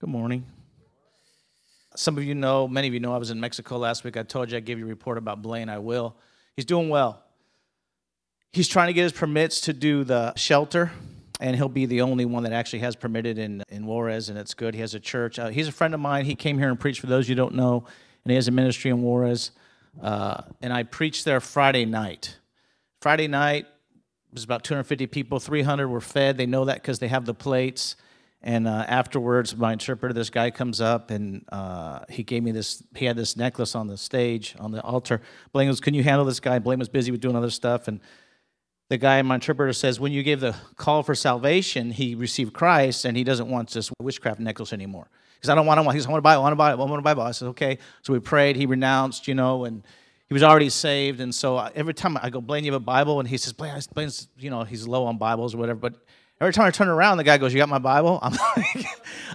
Good morning. Some of you know, many of you know, I was in Mexico last week. I told you I'd give you a report about Blaine. I will. He's doing well. He's trying to get his permits to do the shelter, and he'll be the only one that actually has permitted in, in Juarez, and it's good. He has a church. Uh, he's a friend of mine. He came here and preached for those you don't know, and he has a ministry in Juarez. Uh, and I preached there Friday night. Friday night was about 250 people. 300 were fed. They know that because they have the plates. And uh, afterwards, my interpreter, this guy comes up and uh, he gave me this. He had this necklace on the stage, on the altar. Blaine goes, Can you handle this guy? Blaine was busy with doing other stuff. And the guy, my interpreter, says, When you gave the call for salvation, he received Christ and he doesn't want this witchcraft necklace anymore. Because I don't want to. He says, I want to buy it. I want to buy it. I want to buy it. I said, Okay. So we prayed. He renounced, you know, and he was already saved. And so uh, every time I go, Blaine, you have a Bible? And he says, Blaine, Blaine's, you know, he's low on Bibles or whatever. But Every time I turn around, the guy goes, You got my Bible? I'm like,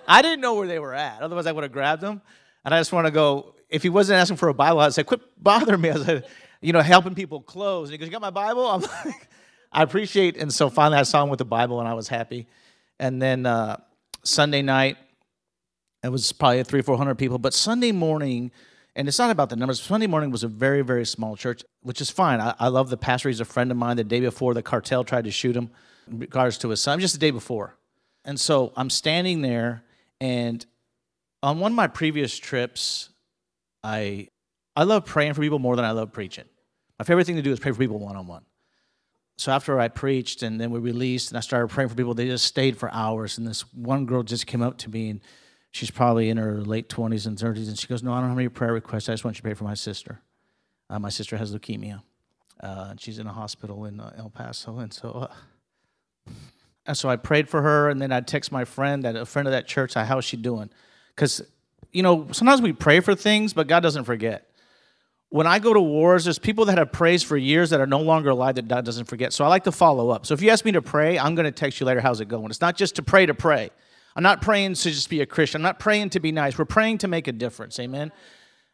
I didn't know where they were at. Otherwise, I would have grabbed them. And I just want to go, if he wasn't asking for a Bible, I'd say, Quit bothering me. I said, You know, helping people close. And he goes, You got my Bible? I'm like, I appreciate And so finally, I saw him with the Bible and I was happy. And then uh, Sunday night, it was probably three, 400 people. But Sunday morning, and it's not about the numbers. Sunday morning was a very, very small church, which is fine. I, I love the pastor. He's a friend of mine. The day before, the cartel tried to shoot him regards to his son, just the day before. And so I'm standing there, and on one of my previous trips, I I love praying for people more than I love preaching. My favorite thing to do is pray for people one on one. So after I preached and then we released and I started praying for people, they just stayed for hours. And this one girl just came up to me and she's probably in her late 20s and 30s. And she goes, No, I don't have any prayer requests. I just want you to pray for my sister. Uh, my sister has leukemia. Uh, she's in a hospital in uh, El Paso. And so uh, and so I prayed for her, and then I'd text my friend, that a friend of that church, how's she doing? Because, you know, sometimes we pray for things, but God doesn't forget. When I go to Juarez, there's people that have praised for years that are no longer alive that God doesn't forget. So I like to follow up. So if you ask me to pray, I'm going to text you later, how's it going? It's not just to pray to pray. I'm not praying to just be a Christian. I'm not praying to be nice. We're praying to make a difference. Amen.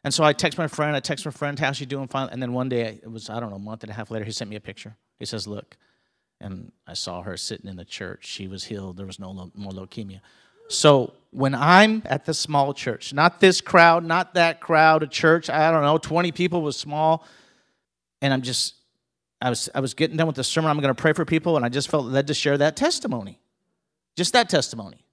And so I text my friend, I text my friend, how's she doing? And then one day, it was, I don't know, a month and a half later, he sent me a picture. He says, Look, and I saw her sitting in the church. She was healed. There was no more leukemia. So when I'm at the small church, not this crowd, not that crowd, a church, I don't know, 20 people was small, and I'm just, I was, I was getting done with the sermon. I'm going to pray for people, and I just felt led to share that testimony, just that testimony.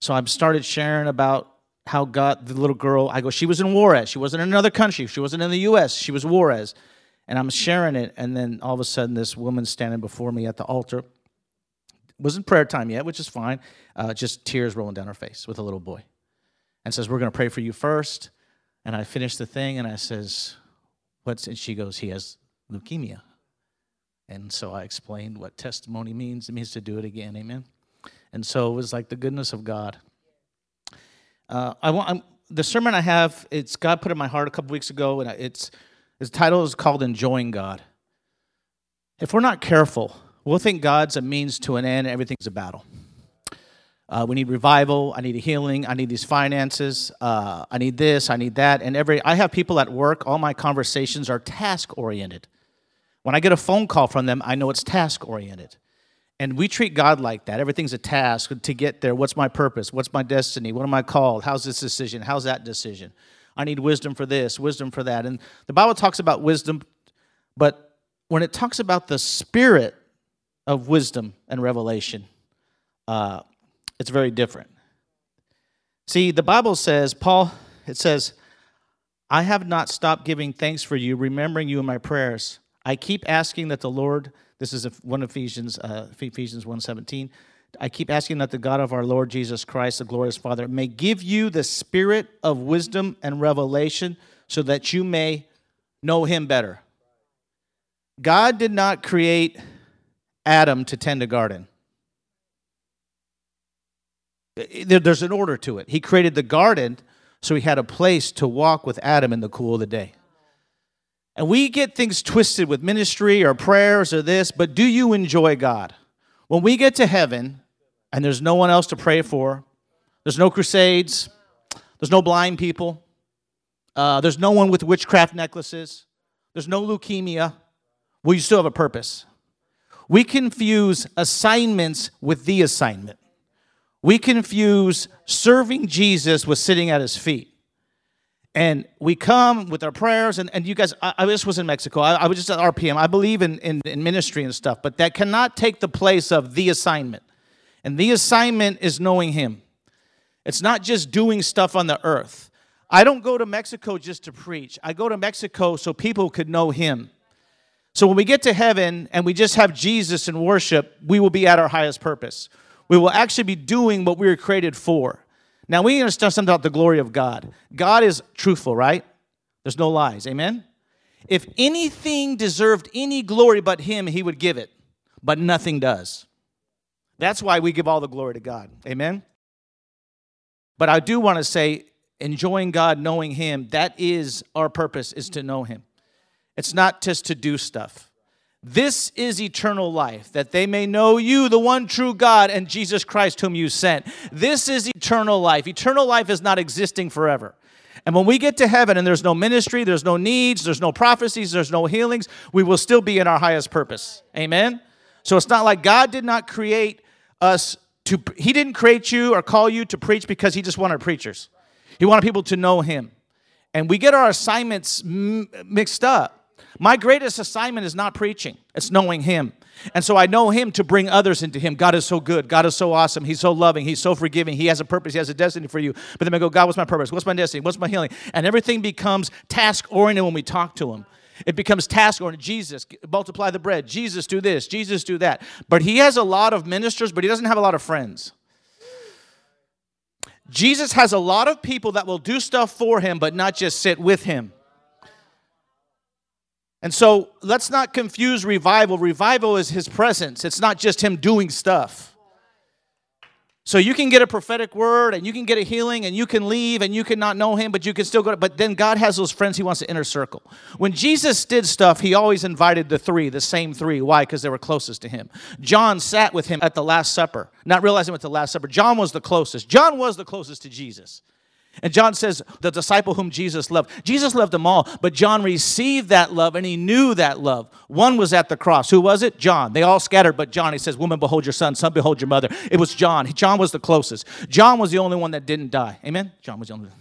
So I started sharing about how God, the little girl, I go, she was in Juarez. She wasn't in another country. She wasn't in the U.S. She was Juarez and I'm sharing it, and then all of a sudden, this woman standing before me at the altar wasn't prayer time yet, which is fine. Uh, just tears rolling down her face with a little boy, and says, "We're going to pray for you first. And I finished the thing, and I says, "What's?" And she goes, "He has leukemia." And so I explained what testimony means. It means to do it again. Amen. And so it was like the goodness of God. Uh, I want I'm, the sermon I have. It's God put in my heart a couple weeks ago, and it's his title is called Enjoying God. If we're not careful, we'll think God's a means to an end and everything's a battle. Uh, we need revival. I need a healing. I need these finances. Uh, I need this. I need that. And every I have people at work. All my conversations are task oriented. When I get a phone call from them, I know it's task oriented. And we treat God like that. Everything's a task to get there. What's my purpose? What's my destiny? What am I called? How's this decision? How's that decision? I need wisdom for this, wisdom for that. And the Bible talks about wisdom, but when it talks about the spirit of wisdom and revelation, uh, it's very different. See, the Bible says, Paul, it says, I have not stopped giving thanks for you, remembering you in my prayers. I keep asking that the Lord, this is one Ephesians, uh, Ephesians 1.17, I keep asking that the God of our Lord Jesus Christ, the glorious Father, may give you the spirit of wisdom and revelation so that you may know him better. God did not create Adam to tend a garden. There's an order to it. He created the garden so he had a place to walk with Adam in the cool of the day. And we get things twisted with ministry or prayers or this, but do you enjoy God? When we get to heaven, and there's no one else to pray for. There's no crusades. There's no blind people. Uh, there's no one with witchcraft necklaces. There's no leukemia. Well, you still have a purpose. We confuse assignments with the assignment. We confuse serving Jesus with sitting at his feet. And we come with our prayers, and, and you guys, I, I just was in Mexico. I, I was just at RPM. I believe in, in, in ministry and stuff, but that cannot take the place of the assignment. And the assignment is knowing him. It's not just doing stuff on the earth. I don't go to Mexico just to preach. I go to Mexico so people could know him. So when we get to heaven and we just have Jesus in worship, we will be at our highest purpose. We will actually be doing what we were created for. Now we understand something about the glory of God. God is truthful, right? There's no lies. Amen? If anything deserved any glory but Him, He would give it, but nothing does. That's why we give all the glory to God. Amen? But I do want to say, enjoying God, knowing Him, that is our purpose, is to know Him. It's not just to do stuff. This is eternal life, that they may know you, the one true God, and Jesus Christ, whom you sent. This is eternal life. Eternal life is not existing forever. And when we get to heaven and there's no ministry, there's no needs, there's no prophecies, there's no healings, we will still be in our highest purpose. Amen? So it's not like God did not create us to, He didn't create you or call you to preach because He just wanted preachers. He wanted people to know Him. And we get our assignments m- mixed up. My greatest assignment is not preaching, it's knowing Him. And so I know Him to bring others into Him. God is so good. God is so awesome. He's so loving. He's so forgiving. He has a purpose. He has a destiny for you. But then I go, God, what's my purpose? What's my destiny? What's my healing? And everything becomes task oriented when we talk to Him. It becomes task oriented. Jesus, multiply the bread. Jesus, do this. Jesus, do that. But He has a lot of ministers, but He doesn't have a lot of friends. Jesus has a lot of people that will do stuff for Him, but not just sit with Him. And so let's not confuse revival. Revival is his presence, it's not just him doing stuff. So you can get a prophetic word and you can get a healing and you can leave and you can not know him, but you can still go. To, but then God has those friends he wants to inner circle. When Jesus did stuff, he always invited the three, the same three. Why? Because they were closest to him. John sat with him at the Last Supper, not realizing at the Last Supper. John was the closest. John was the closest to Jesus. And John says, the disciple whom Jesus loved. Jesus loved them all, but John received that love and he knew that love. One was at the cross. Who was it? John. They all scattered, but John, he says, Woman, behold your son, son, behold your mother. It was John. John was the closest. John was the only one that didn't die. Amen? John was the only one.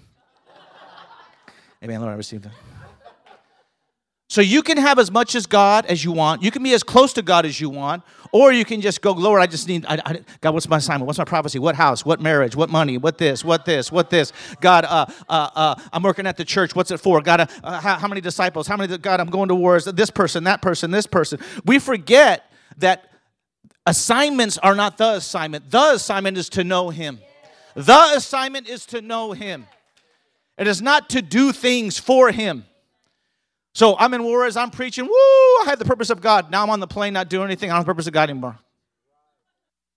Amen. Lord, I received that. So you can have as much as God as you want. You can be as close to God as you want, or you can just go, Lord, I just need, I, I, God, what's my assignment? What's my prophecy? What house? What marriage? What money? What this? What this? What this? God, uh, uh, uh, I'm working at the church. What's it for? God, uh, uh, how, how, many disciples? How many? God, I'm going to Juarez. This person, that person, this person. We forget that assignments are not the assignment. The assignment is to know Him. The assignment is to know Him. It is not to do things for Him. So I'm in as I'm preaching. Woo! I had the purpose of God. Now I'm on the plane, not doing anything. I don't have the purpose of God anymore.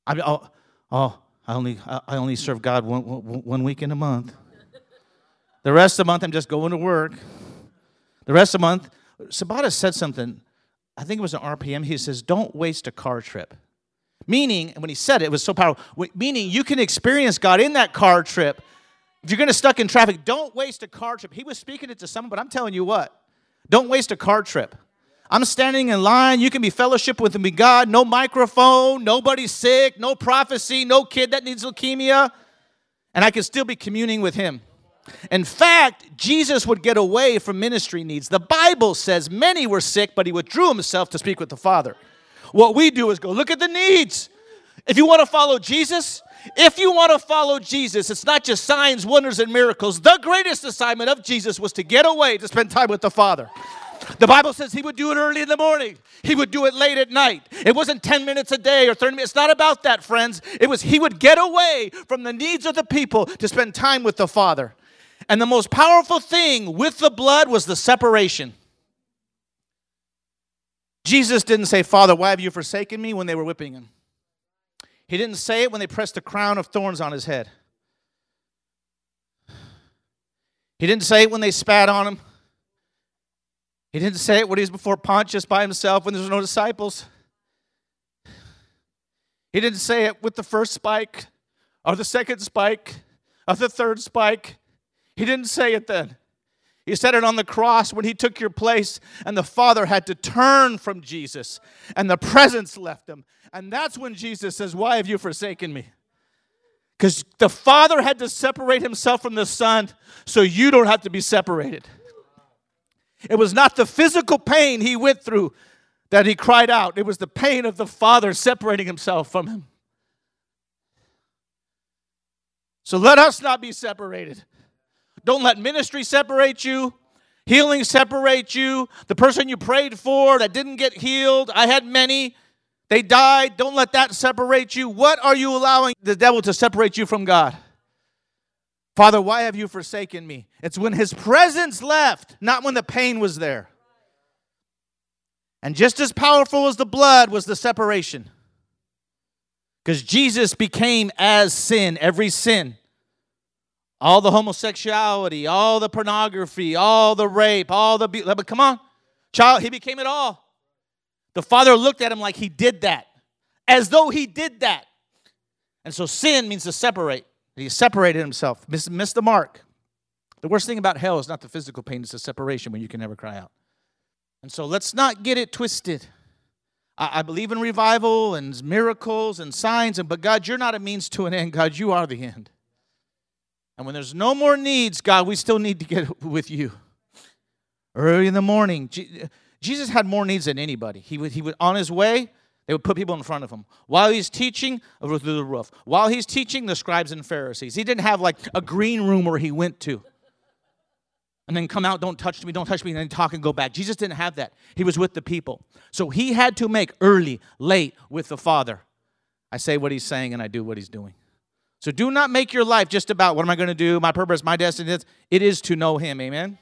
I oh, oh, I only I only serve God one, one week in a month. The rest of the month I'm just going to work. The rest of the month, Sabata said something. I think it was an RPM. He says, "Don't waste a car trip." Meaning, when he said it, it was so powerful. Meaning, you can experience God in that car trip. If you're going to stuck in traffic, don't waste a car trip. He was speaking it to someone, but I'm telling you what, don't waste a car trip. I'm standing in line. You can be fellowship with me, God. No microphone, nobody's sick, no prophecy, no kid that needs leukemia. And I can still be communing with Him. In fact, Jesus would get away from ministry needs. The Bible says many were sick, but He withdrew Himself to speak with the Father. What we do is go, look at the needs. If you want to follow Jesus, if you want to follow Jesus, it's not just signs, wonders, and miracles. The greatest assignment of Jesus was to get away to spend time with the Father. The Bible says he would do it early in the morning. He would do it late at night. It wasn't 10 minutes a day or 30 minutes. It's not about that, friends. It was he would get away from the needs of the people to spend time with the Father. And the most powerful thing with the blood was the separation. Jesus didn't say, Father, why have you forsaken me when they were whipping him? He didn't say it when they pressed a crown of thorns on his head. He didn't say it when they spat on him. He didn't say it when he was before Pontius by himself when there was no disciples. He didn't say it with the first spike or the second spike or the third spike. He didn't say it then. He said it on the cross when he took your place, and the Father had to turn from Jesus, and the presence left him. And that's when Jesus says, Why have you forsaken me? Because the Father had to separate himself from the Son so you don't have to be separated. It was not the physical pain he went through that he cried out, it was the pain of the Father separating himself from him. So let us not be separated. Don't let ministry separate you. Healing separate you. The person you prayed for that didn't get healed, I had many. They died. Don't let that separate you. What are you allowing the devil to separate you from God? Father, why have you forsaken me? It's when his presence left, not when the pain was there. And just as powerful as the blood was the separation. Because Jesus became as sin, every sin. All the homosexuality, all the pornography, all the rape, all the. Be- but come on, child, he became it all. The father looked at him like he did that, as though he did that. And so sin means to separate. He separated himself, missed, missed the mark. The worst thing about hell is not the physical pain, it's the separation when you can never cry out. And so let's not get it twisted. I, I believe in revival and miracles and signs, and but God, you're not a means to an end. God, you are the end. And when there's no more needs, God, we still need to get with you. Early in the morning, Jesus had more needs than anybody. He would, he would on his way, they would put people in front of him. While he's teaching, through the roof. While he's teaching, the scribes and Pharisees. He didn't have like a green room where he went to. And then come out, don't touch me, don't touch me, and then talk and go back. Jesus didn't have that. He was with the people. So he had to make early, late with the Father. I say what he's saying and I do what he's doing. So do not make your life just about what am I going to do, my purpose, my destiny. It is to know him. Amen.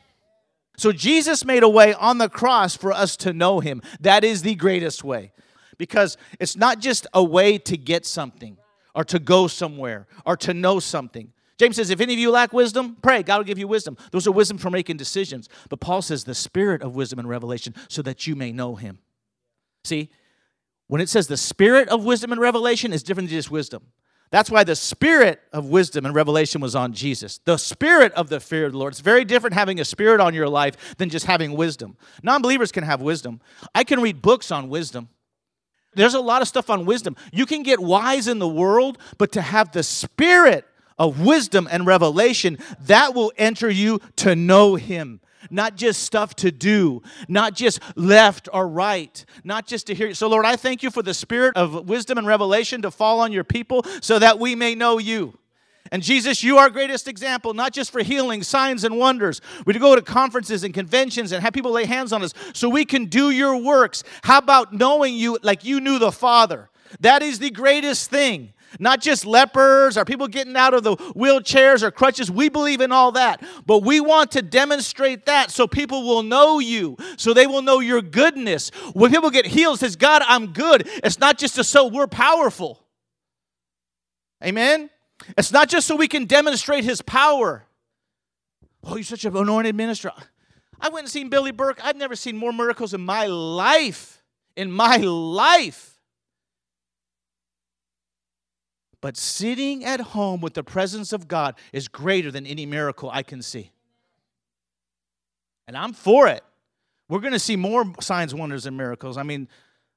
So Jesus made a way on the cross for us to know him. That is the greatest way. Because it's not just a way to get something or to go somewhere or to know something. James says, if any of you lack wisdom, pray. God will give you wisdom. Those are wisdom for making decisions. But Paul says, the spirit of wisdom and revelation so that you may know him. See, when it says the spirit of wisdom and revelation is different than just wisdom. That's why the spirit of wisdom and revelation was on Jesus. The spirit of the fear of the Lord. It's very different having a spirit on your life than just having wisdom. Non believers can have wisdom. I can read books on wisdom. There's a lot of stuff on wisdom. You can get wise in the world, but to have the spirit of wisdom and revelation, that will enter you to know Him not just stuff to do, not just left or right, not just to hear. So, Lord, I thank you for the spirit of wisdom and revelation to fall on your people so that we may know you. And Jesus, you are greatest example, not just for healing, signs, and wonders. We go to conferences and conventions and have people lay hands on us so we can do your works. How about knowing you like you knew the Father? That is the greatest thing. Not just lepers or people getting out of the wheelchairs or crutches. We believe in all that. But we want to demonstrate that so people will know you, so they will know your goodness. When people get healed, says, God, I'm good. It's not just to so we're powerful. Amen? It's not just so we can demonstrate his power. Oh, you're such an anointed minister. I went and seen Billy Burke. I've never seen more miracles in my life. In my life. But sitting at home with the presence of God is greater than any miracle I can see. And I'm for it. We're going to see more signs, wonders, and miracles. I mean,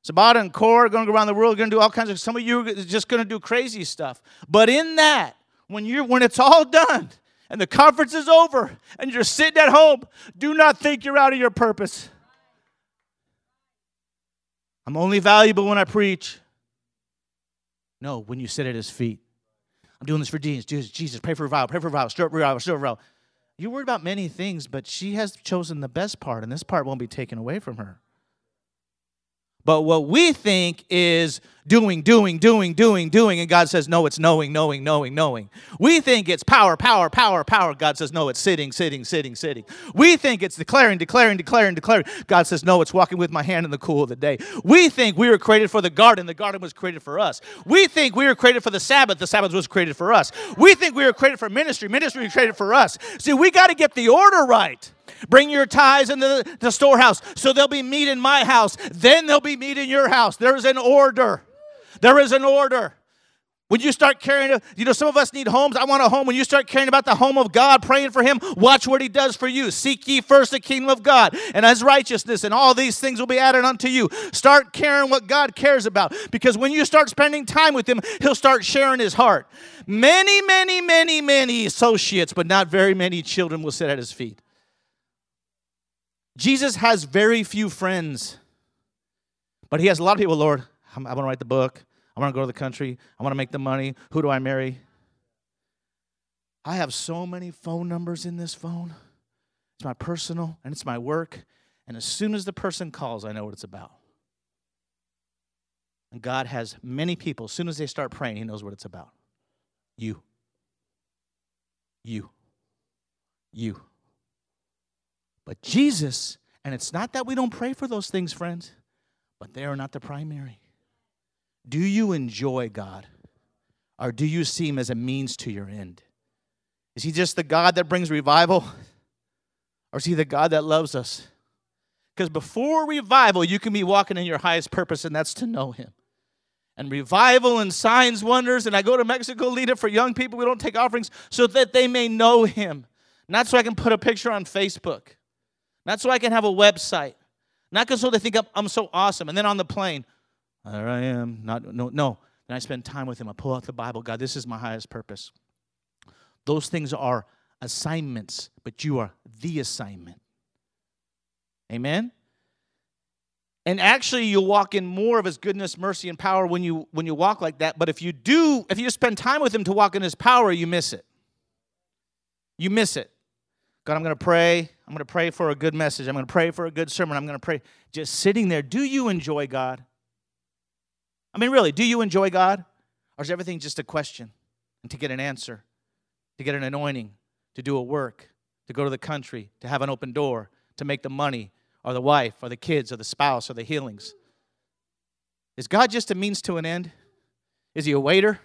Sabata and Core are going to go around the world, going to do all kinds of. Some of you are just going to do crazy stuff. But in that, when you when it's all done and the conference is over and you're sitting at home, do not think you're out of your purpose. I'm only valuable when I preach. No, when you sit at his feet. I'm doing this for Jesus. Jesus, Jesus pray for revival, pray for revival, stir up revival, stir up revival. You're worried about many things, but she has chosen the best part, and this part won't be taken away from her. But what we think is doing, doing, doing, doing, doing, and God says, no, it's knowing, knowing, knowing, knowing. We think it's power, power, power, power. God says, no, it's sitting, sitting, sitting, sitting. We think it's declaring, declaring, declaring, declaring. God says, no, it's walking with my hand in the cool of the day. We think we were created for the garden, the garden was created for us. We think we were created for the Sabbath, the Sabbath was created for us. We think we were created for ministry, ministry was created for us. See, we got to get the order right. Bring your tithes into the, the storehouse so there'll be meat in my house. Then there'll be meat in your house. There is an order. There is an order. When you start caring, you know, some of us need homes. I want a home. When you start caring about the home of God, praying for Him, watch what He does for you. Seek ye first the kingdom of God and His righteousness, and all these things will be added unto you. Start caring what God cares about because when you start spending time with Him, He'll start sharing His heart. Many, many, many, many associates, but not very many children will sit at His feet. Jesus has very few friends, but He has a lot of people, Lord, I want to write the book. I want to go to the country. I want to make the money. Who do I marry? I have so many phone numbers in this phone. It's my personal and it's my work. And as soon as the person calls, I know what it's about. And God has many people. As soon as they start praying, He knows what it's about. You. You. You. But Jesus, and it's not that we don't pray for those things, friends, but they are not the primary. Do you enjoy God? Or do you see him as a means to your end? Is he just the God that brings revival? Or is he the God that loves us? Because before revival, you can be walking in your highest purpose, and that's to know him. And revival and signs, wonders, and I go to Mexico, lead it for young people. We don't take offerings so that they may know him. Not so I can put a picture on Facebook. Not so I can have a website. Not because so they think I'm, I'm so awesome. And then on the plane, there I am. Not no no. Then I spend time with him. I pull out the Bible. God, this is my highest purpose. Those things are assignments, but you are the assignment. Amen. And actually, you'll walk in more of His goodness, mercy, and power when you when you walk like that. But if you do, if you spend time with Him to walk in His power, you miss it. You miss it. God, I'm going to pray. I'm going to pray for a good message. I'm going to pray for a good sermon. I'm going to pray. Just sitting there. Do you enjoy God? I mean, really, do you enjoy God? Or is everything just a question and to get an answer, to get an anointing, to do a work, to go to the country, to have an open door, to make the money, or the wife, or the kids, or the spouse, or the healings? Is God just a means to an end? Is he a waiter?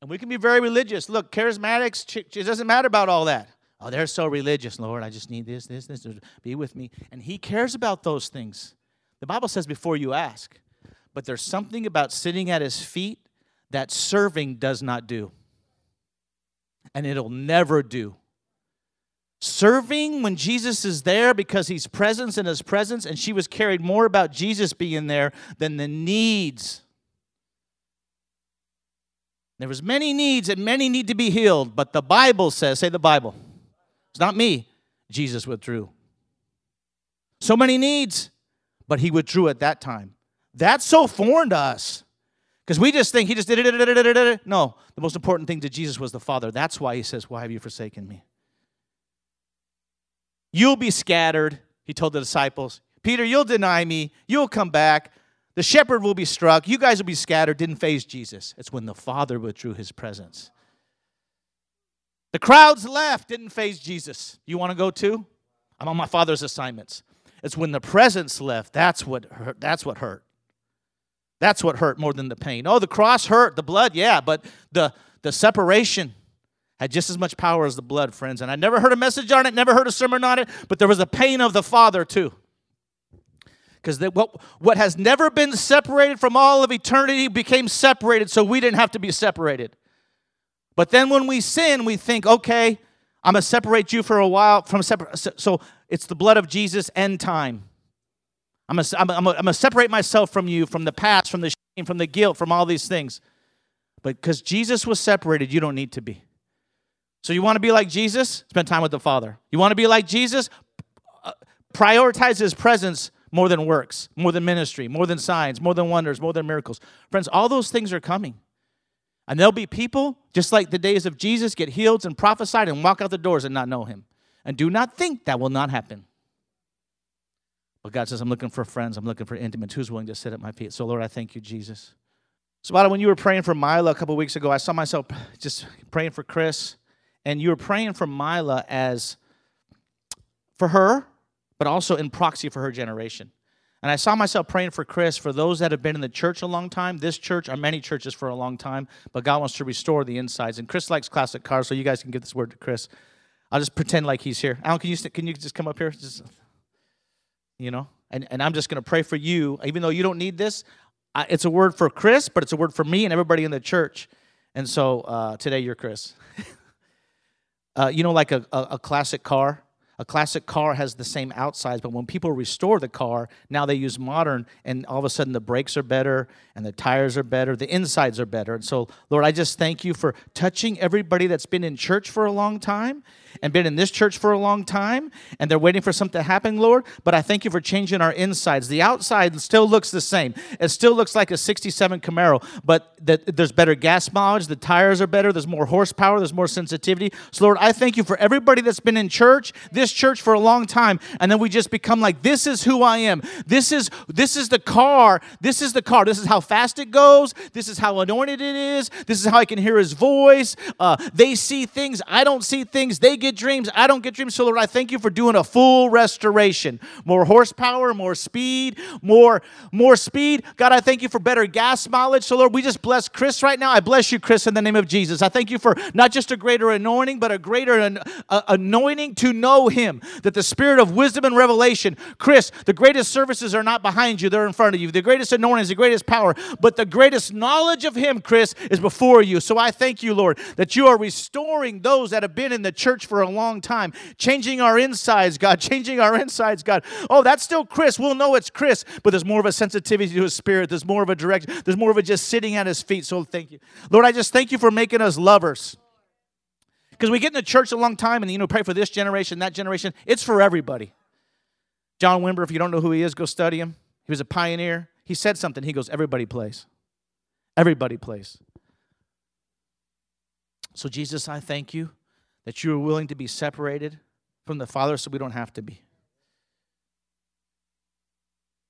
And we can be very religious. Look, charismatics, it doesn't matter about all that. Oh, they're so religious, Lord. I just need this, this, this. Be with me. And he cares about those things. The Bible says before you ask, but there's something about sitting at his feet that serving does not do. And it'll never do. Serving when Jesus is there because he's presence in his presence, and she was carried more about Jesus being there than the needs. There was many needs and many need to be healed, but the Bible says, say the Bible. It's not me. Jesus withdrew. So many needs but he withdrew at that time. That's so foreign to us. Because we just think he just did it. No, the most important thing to Jesus was the Father. That's why he says, Why have you forsaken me? You'll be scattered, he told the disciples. Peter, you'll deny me. You'll come back. The shepherd will be struck. You guys will be scattered. Didn't faze Jesus. It's when the Father withdrew his presence. The crowds left. Didn't faze Jesus. You want to go too? I'm on my Father's assignments. It's when the presence left, that's what hurt. That's what hurt. That's what hurt more than the pain. Oh, the cross hurt, the blood, yeah, but the, the separation had just as much power as the blood, friends. And I never heard a message on it, never heard a sermon on it, but there was a pain of the Father too. Because what, what has never been separated from all of eternity became separated so we didn't have to be separated. But then when we sin, we think, okay, I'm going to separate you for a while from separate. So it's the blood of Jesus end time. I'm going I'm I'm to separate myself from you, from the past, from the shame, from the guilt, from all these things. But because Jesus was separated, you don't need to be. So you want to be like Jesus? Spend time with the Father. You want to be like Jesus? Uh, prioritize his presence more than works, more than ministry, more than signs, more than wonders, more than miracles. Friends, all those things are coming. And there'll be people, just like the days of Jesus, get healed and prophesied and walk out the doors and not know him. And do not think that will not happen. But God says, I'm looking for friends. I'm looking for intimates. Who's willing to sit at my feet? So, Lord, I thank you, Jesus. So, about when you were praying for Mila a couple weeks ago, I saw myself just praying for Chris. And you were praying for Mila as for her, but also in proxy for her generation. And I saw myself praying for Chris, for those that have been in the church a long time, this church or many churches for a long time, but God wants to restore the insides. And Chris likes classic cars, so you guys can give this word to Chris. I'll just pretend like he's here. Alan, can you, can you just come up here? Just, you know? And, and I'm just going to pray for you. Even though you don't need this, I, it's a word for Chris, but it's a word for me and everybody in the church. And so uh, today you're Chris. uh, you know, like a, a, a classic car a classic car has the same outsides, but when people restore the car, now they use modern, and all of a sudden the brakes are better and the tires are better, the insides are better. And so, Lord, I just thank you for touching everybody that's been in church for a long time and been in this church for a long time, and they're waiting for something to happen, Lord. But I thank you for changing our insides. The outside still looks the same. It still looks like a 67 Camaro, but the, there's better gas mileage, the tires are better, there's more horsepower, there's more sensitivity. So, Lord, I thank you for everybody that's been in church, this church for a long time, and then we just become like, this is who I am. This is this is the car. This is the car. This is how fast it goes. This is how anointed it is. This is how I can hear his voice. Uh, they see things. I don't see things. They get dreams. I don't get dreams. So, Lord, I thank you for doing a full restoration. More horsepower, more speed, more, more speed. God, I thank you for better gas mileage. So, Lord, we just bless Chris right now. I bless you, Chris, in the name of Jesus. I thank you for not just a greater anointing, but a greater an, uh, anointing to know him. That the spirit of wisdom and revelation, Chris, the greatest services are not behind you, they're in front of you. The greatest anointing is the greatest power, but the greatest knowledge of him, Chris, is before you. So I thank you, Lord, that you are restoring those that have been in the church for a long time, changing our insides, God, changing our insides, God. Oh, that's still Chris. We'll know it's Chris, but there's more of a sensitivity to his spirit. There's more of a direction. There's more of a just sitting at his feet. So thank you. Lord, I just thank you for making us lovers. Because we get in the church a long time and, you know, pray for this generation, that generation. It's for everybody. John Wimber, if you don't know who he is, go study him. He was a pioneer. He said something. He goes, Everybody plays. Everybody plays. So, Jesus, I thank you that you are willing to be separated from the Father so we don't have to be.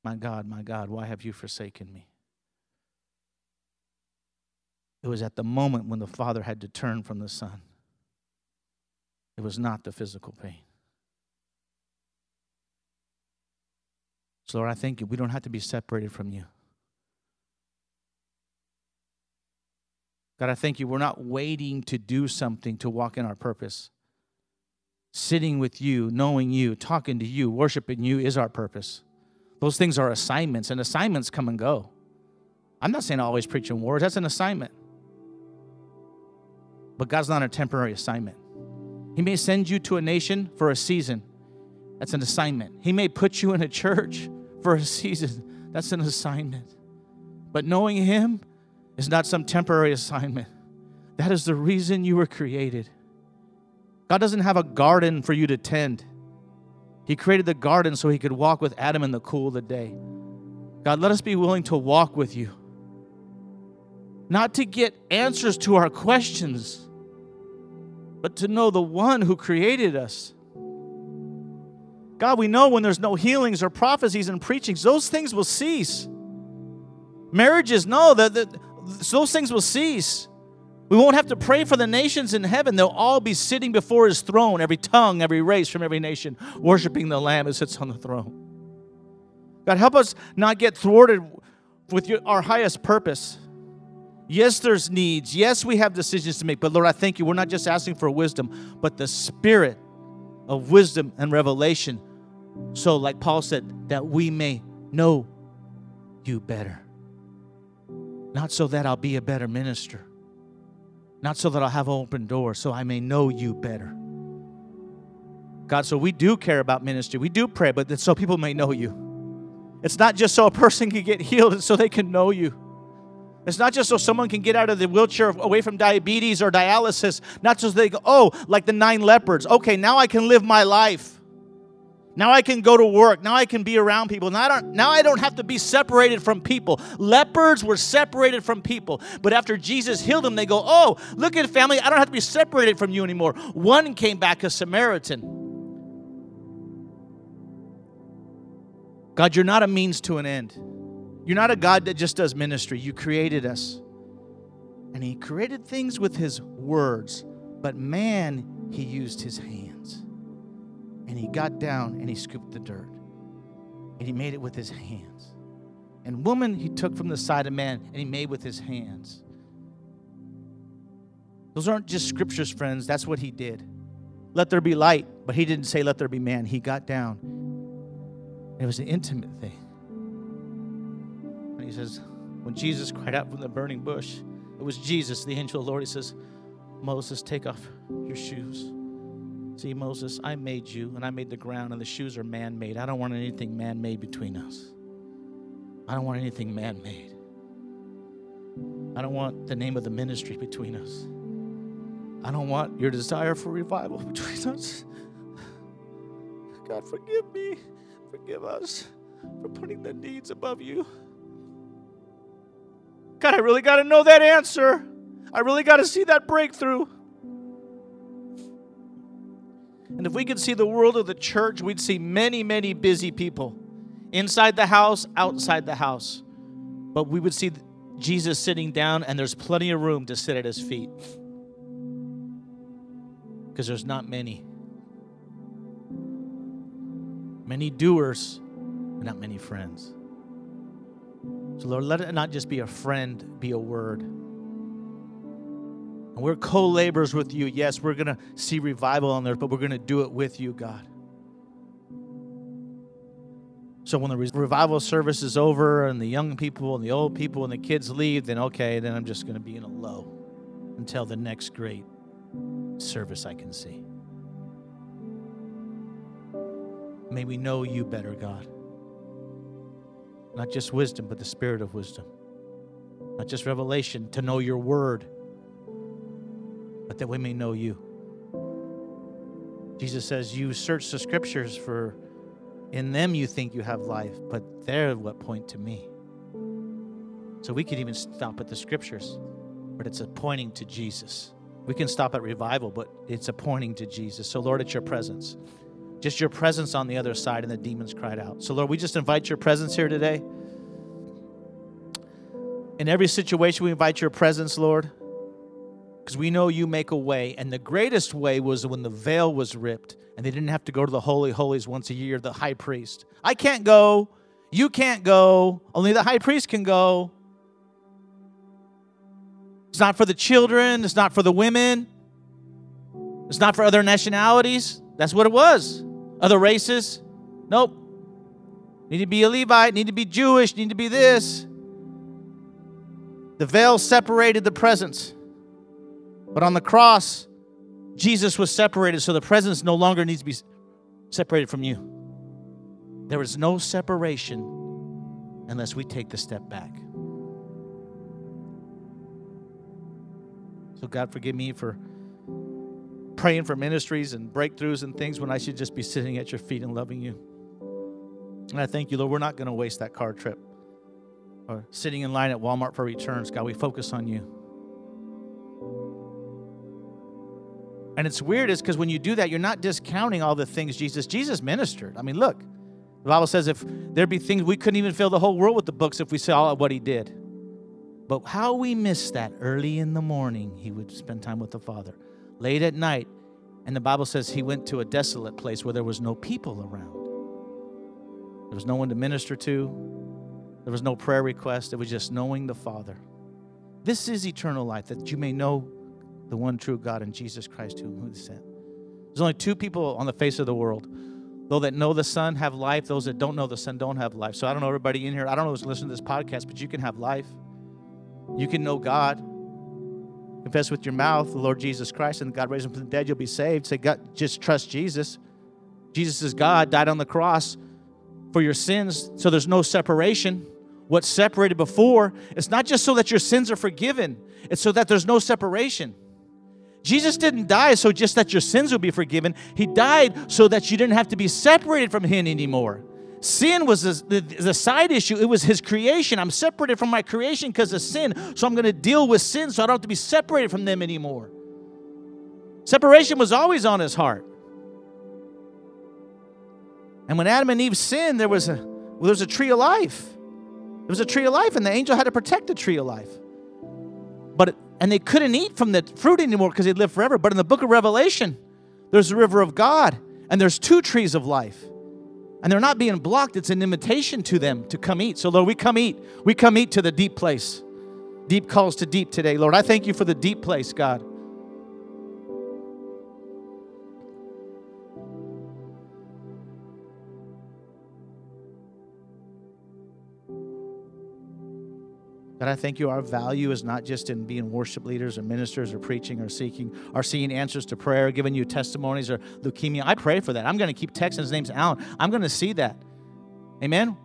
My God, my God, why have you forsaken me? It was at the moment when the Father had to turn from the Son. It was not the physical pain. So, Lord, I thank you. We don't have to be separated from you. God, I thank you. We're not waiting to do something to walk in our purpose. Sitting with you, knowing you, talking to you, worshiping you is our purpose. Those things are assignments, and assignments come and go. I'm not saying I always preaching words, that's an assignment. But God's not a temporary assignment. He may send you to a nation for a season, that's an assignment. He may put you in a church for a season, that's an assignment. But knowing Him, is not some temporary assignment. That is the reason you were created. God doesn't have a garden for you to tend. He created the garden so he could walk with Adam in the cool of the day. God, let us be willing to walk with you. Not to get answers to our questions, but to know the one who created us. God, we know when there's no healings or prophecies and preachings, those things will cease. Marriages, no, that those things will cease. We won't have to pray for the nations in heaven. They'll all be sitting before his throne, every tongue, every race from every nation, worshiping the Lamb who sits on the throne. God, help us not get thwarted with your, our highest purpose. Yes, there's needs. Yes, we have decisions to make. But Lord, I thank you. We're not just asking for wisdom, but the spirit of wisdom and revelation. So, like Paul said, that we may know you better. Not so that I'll be a better minister, not so that I'll have open doors, so I may know you better. God, so we do care about ministry. We do pray, but so people may know you. It's not just so a person can get healed, it's so they can know you. It's not just so someone can get out of the wheelchair away from diabetes or dialysis, not so they go, oh, like the nine leopards. Okay, now I can live my life. Now I can go to work. Now I can be around people. Now I don't, now I don't have to be separated from people. Leopards were separated from people. But after Jesus healed them, they go, Oh, look at family. I don't have to be separated from you anymore. One came back a Samaritan. God, you're not a means to an end. You're not a God that just does ministry. You created us. And He created things with His words, but man, He used His hands. And he got down and he scooped the dirt. And he made it with his hands. And woman he took from the side of man and he made with his hands. Those aren't just scriptures, friends. That's what he did. Let there be light, but he didn't say, let there be man. He got down. It was an intimate thing. He says, When Jesus cried out from the burning bush, it was Jesus, the angel of the Lord. He says, Moses, take off your shoes. See, Moses, I made you and I made the ground, and the shoes are man made. I don't want anything man made between us. I don't want anything man made. I don't want the name of the ministry between us. I don't want your desire for revival between us. God, forgive me. Forgive us for putting the needs above you. God, I really got to know that answer. I really got to see that breakthrough. And if we could see the world of the church, we'd see many, many busy people inside the house, outside the house. But we would see Jesus sitting down, and there's plenty of room to sit at his feet. Because there's not many. Many doers, but not many friends. So, Lord, let it not just be a friend, be a word. And we're co laborers with you. Yes, we're going to see revival on earth, but we're going to do it with you, God. So when the revival service is over and the young people and the old people and the kids leave, then okay, then I'm just going to be in a low until the next great service I can see. May we know you better, God. Not just wisdom, but the spirit of wisdom. Not just revelation, to know your word, but that we may know you. Jesus says, You search the scriptures for in them you think you have life, but they're what point to me. So we could even stop at the scriptures, but it's a pointing to Jesus. We can stop at revival, but it's a pointing to Jesus. So, Lord, it's your presence. Just your presence on the other side, and the demons cried out. So, Lord, we just invite your presence here today. In every situation, we invite your presence, Lord, because we know you make a way. And the greatest way was when the veil was ripped and they didn't have to go to the Holy Holies once a year, the high priest. I can't go. You can't go. Only the high priest can go. It's not for the children, it's not for the women, it's not for other nationalities. That's what it was. Other races. Nope. Need to be a Levite, need to be Jewish, need to be this. The veil separated the presence. But on the cross, Jesus was separated, so the presence no longer needs to be separated from you. There is no separation unless we take the step back. So, God, forgive me for praying for ministries and breakthroughs and things when I should just be sitting at your feet and loving you. And I thank you, Lord, we're not going to waste that car trip or sitting in line at Walmart for returns. God, we focus on you. And it's weird is because when you do that, you're not discounting all the things Jesus Jesus ministered. I mean, look, the Bible says if there be things we couldn't even fill the whole world with the books if we saw what he did. But how we miss that early in the morning, he would spend time with the Father. Late at night, and the Bible says he went to a desolate place where there was no people around. There was no one to minister to. There was no prayer request. It was just knowing the Father. This is eternal life, that you may know the one true God and Jesus Christ whom he sent. There's only two people on the face of the world. Those that know the Son have life. Those that don't know the Son don't have life. So I don't know everybody in here. I don't know who's listening to this podcast, but you can have life. You can know God. Confess with your mouth the Lord Jesus Christ and God raised him from the dead. You'll be saved. Say, God, just trust Jesus. Jesus is God, died on the cross for your sins, so there's no separation. What's separated before, it's not just so that your sins are forgiven, it's so that there's no separation. Jesus didn't die so just that your sins would be forgiven. He died so that you didn't have to be separated from Him anymore. Sin was the, side issue. It was His creation. I'm separated from my creation because of sin. So I'm going to deal with sin so I don't have to be separated from them anymore. Separation was always on His heart. And when Adam and Eve sinned, there was a, well, there was a tree of life. There was a tree of life, and the angel had to protect the tree of life. But and they couldn't eat from the fruit anymore because they'd live forever. But in the book of Revelation, there's the river of God, and there's two trees of life. And they're not being blocked, it's an invitation to them to come eat. So, Lord, we come eat. We come eat to the deep place. Deep calls to deep today, Lord. I thank you for the deep place, God. God, I thank you. Our value is not just in being worship leaders or ministers or preaching or seeking or seeing answers to prayer, giving you testimonies or leukemia. I pray for that. I'm going to keep texting. His name's Alan. I'm going to see that. Amen.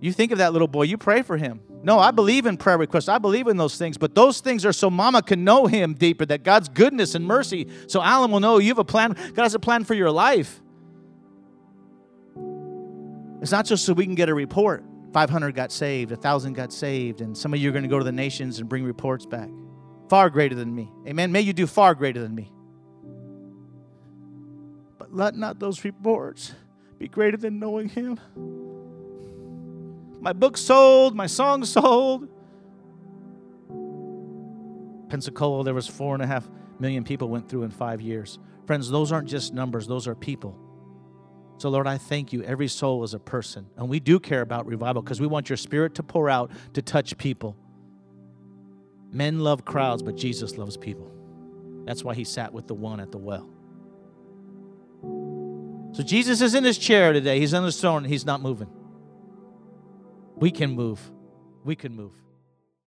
You think of that little boy, you pray for him. No, I believe in prayer requests. I believe in those things, but those things are so mama can know him deeper, that God's goodness and mercy, so Alan will know you have a plan. God has a plan for your life. It's not just so we can get a report. 500 got saved, 1,000 got saved, and some of you are going to go to the nations and bring reports back. Far greater than me. Amen. May you do far greater than me. But let not those reports be greater than knowing Him. My book sold, my song sold. Pensacola, there was four and a half million people went through in five years. Friends, those aren't just numbers, those are people. So, Lord, I thank you. Every soul is a person. And we do care about revival because we want your spirit to pour out to touch people. Men love crowds, but Jesus loves people. That's why he sat with the one at the well. So, Jesus is in his chair today. He's on his throne. He's not moving. We can move. We can move.